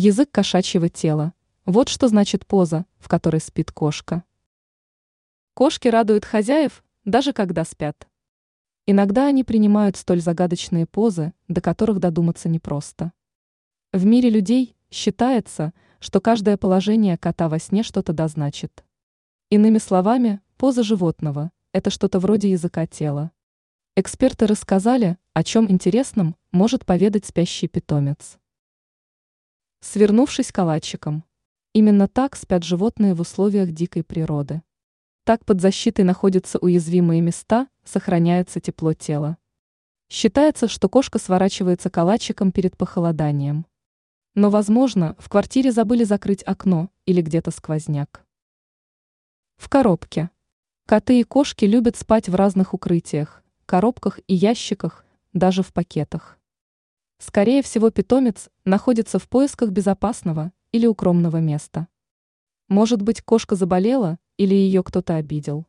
Язык кошачьего тела. Вот что значит поза, в которой спит кошка. Кошки радуют хозяев, даже когда спят. Иногда они принимают столь загадочные позы, до которых додуматься непросто. В мире людей считается, что каждое положение кота во сне что-то дозначит. Иными словами, поза животного – это что-то вроде языка тела. Эксперты рассказали, о чем интересном может поведать спящий питомец. Свернувшись калачиком. Именно так спят животные в условиях дикой природы. Так под защитой находятся уязвимые места, сохраняется тепло тела. Считается, что кошка сворачивается калачиком перед похолоданием. Но, возможно, в квартире забыли закрыть окно или где-то сквозняк. В коробке. Коты и кошки любят спать в разных укрытиях, коробках и ящиках, даже в пакетах. Скорее всего, питомец находится в поисках безопасного или укромного места. Может быть, кошка заболела или ее кто-то обидел.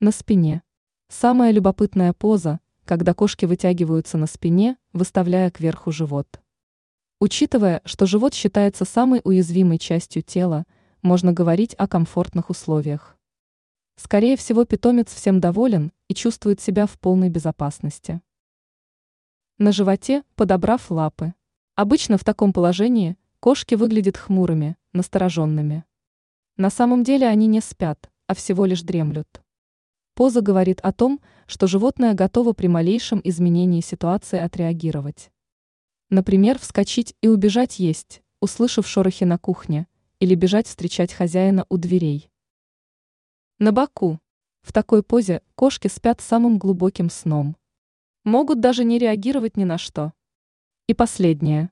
На спине. Самая любопытная поза, когда кошки вытягиваются на спине, выставляя кверху живот. Учитывая, что живот считается самой уязвимой частью тела, можно говорить о комфортных условиях. Скорее всего, питомец всем доволен и чувствует себя в полной безопасности на животе, подобрав лапы. Обычно в таком положении кошки выглядят хмурыми, настороженными. На самом деле они не спят, а всего лишь дремлют. Поза говорит о том, что животное готово при малейшем изменении ситуации отреагировать. Например, вскочить и убежать есть, услышав шорохи на кухне, или бежать встречать хозяина у дверей. На боку. В такой позе кошки спят самым глубоким сном. Могут даже не реагировать ни на что. И последнее.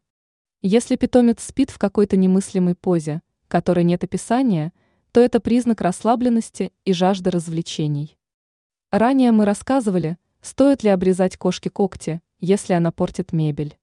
Если питомец спит в какой-то немыслимой позе, которой нет описания, то это признак расслабленности и жажды развлечений. Ранее мы рассказывали, стоит ли обрезать кошке когти, если она портит мебель.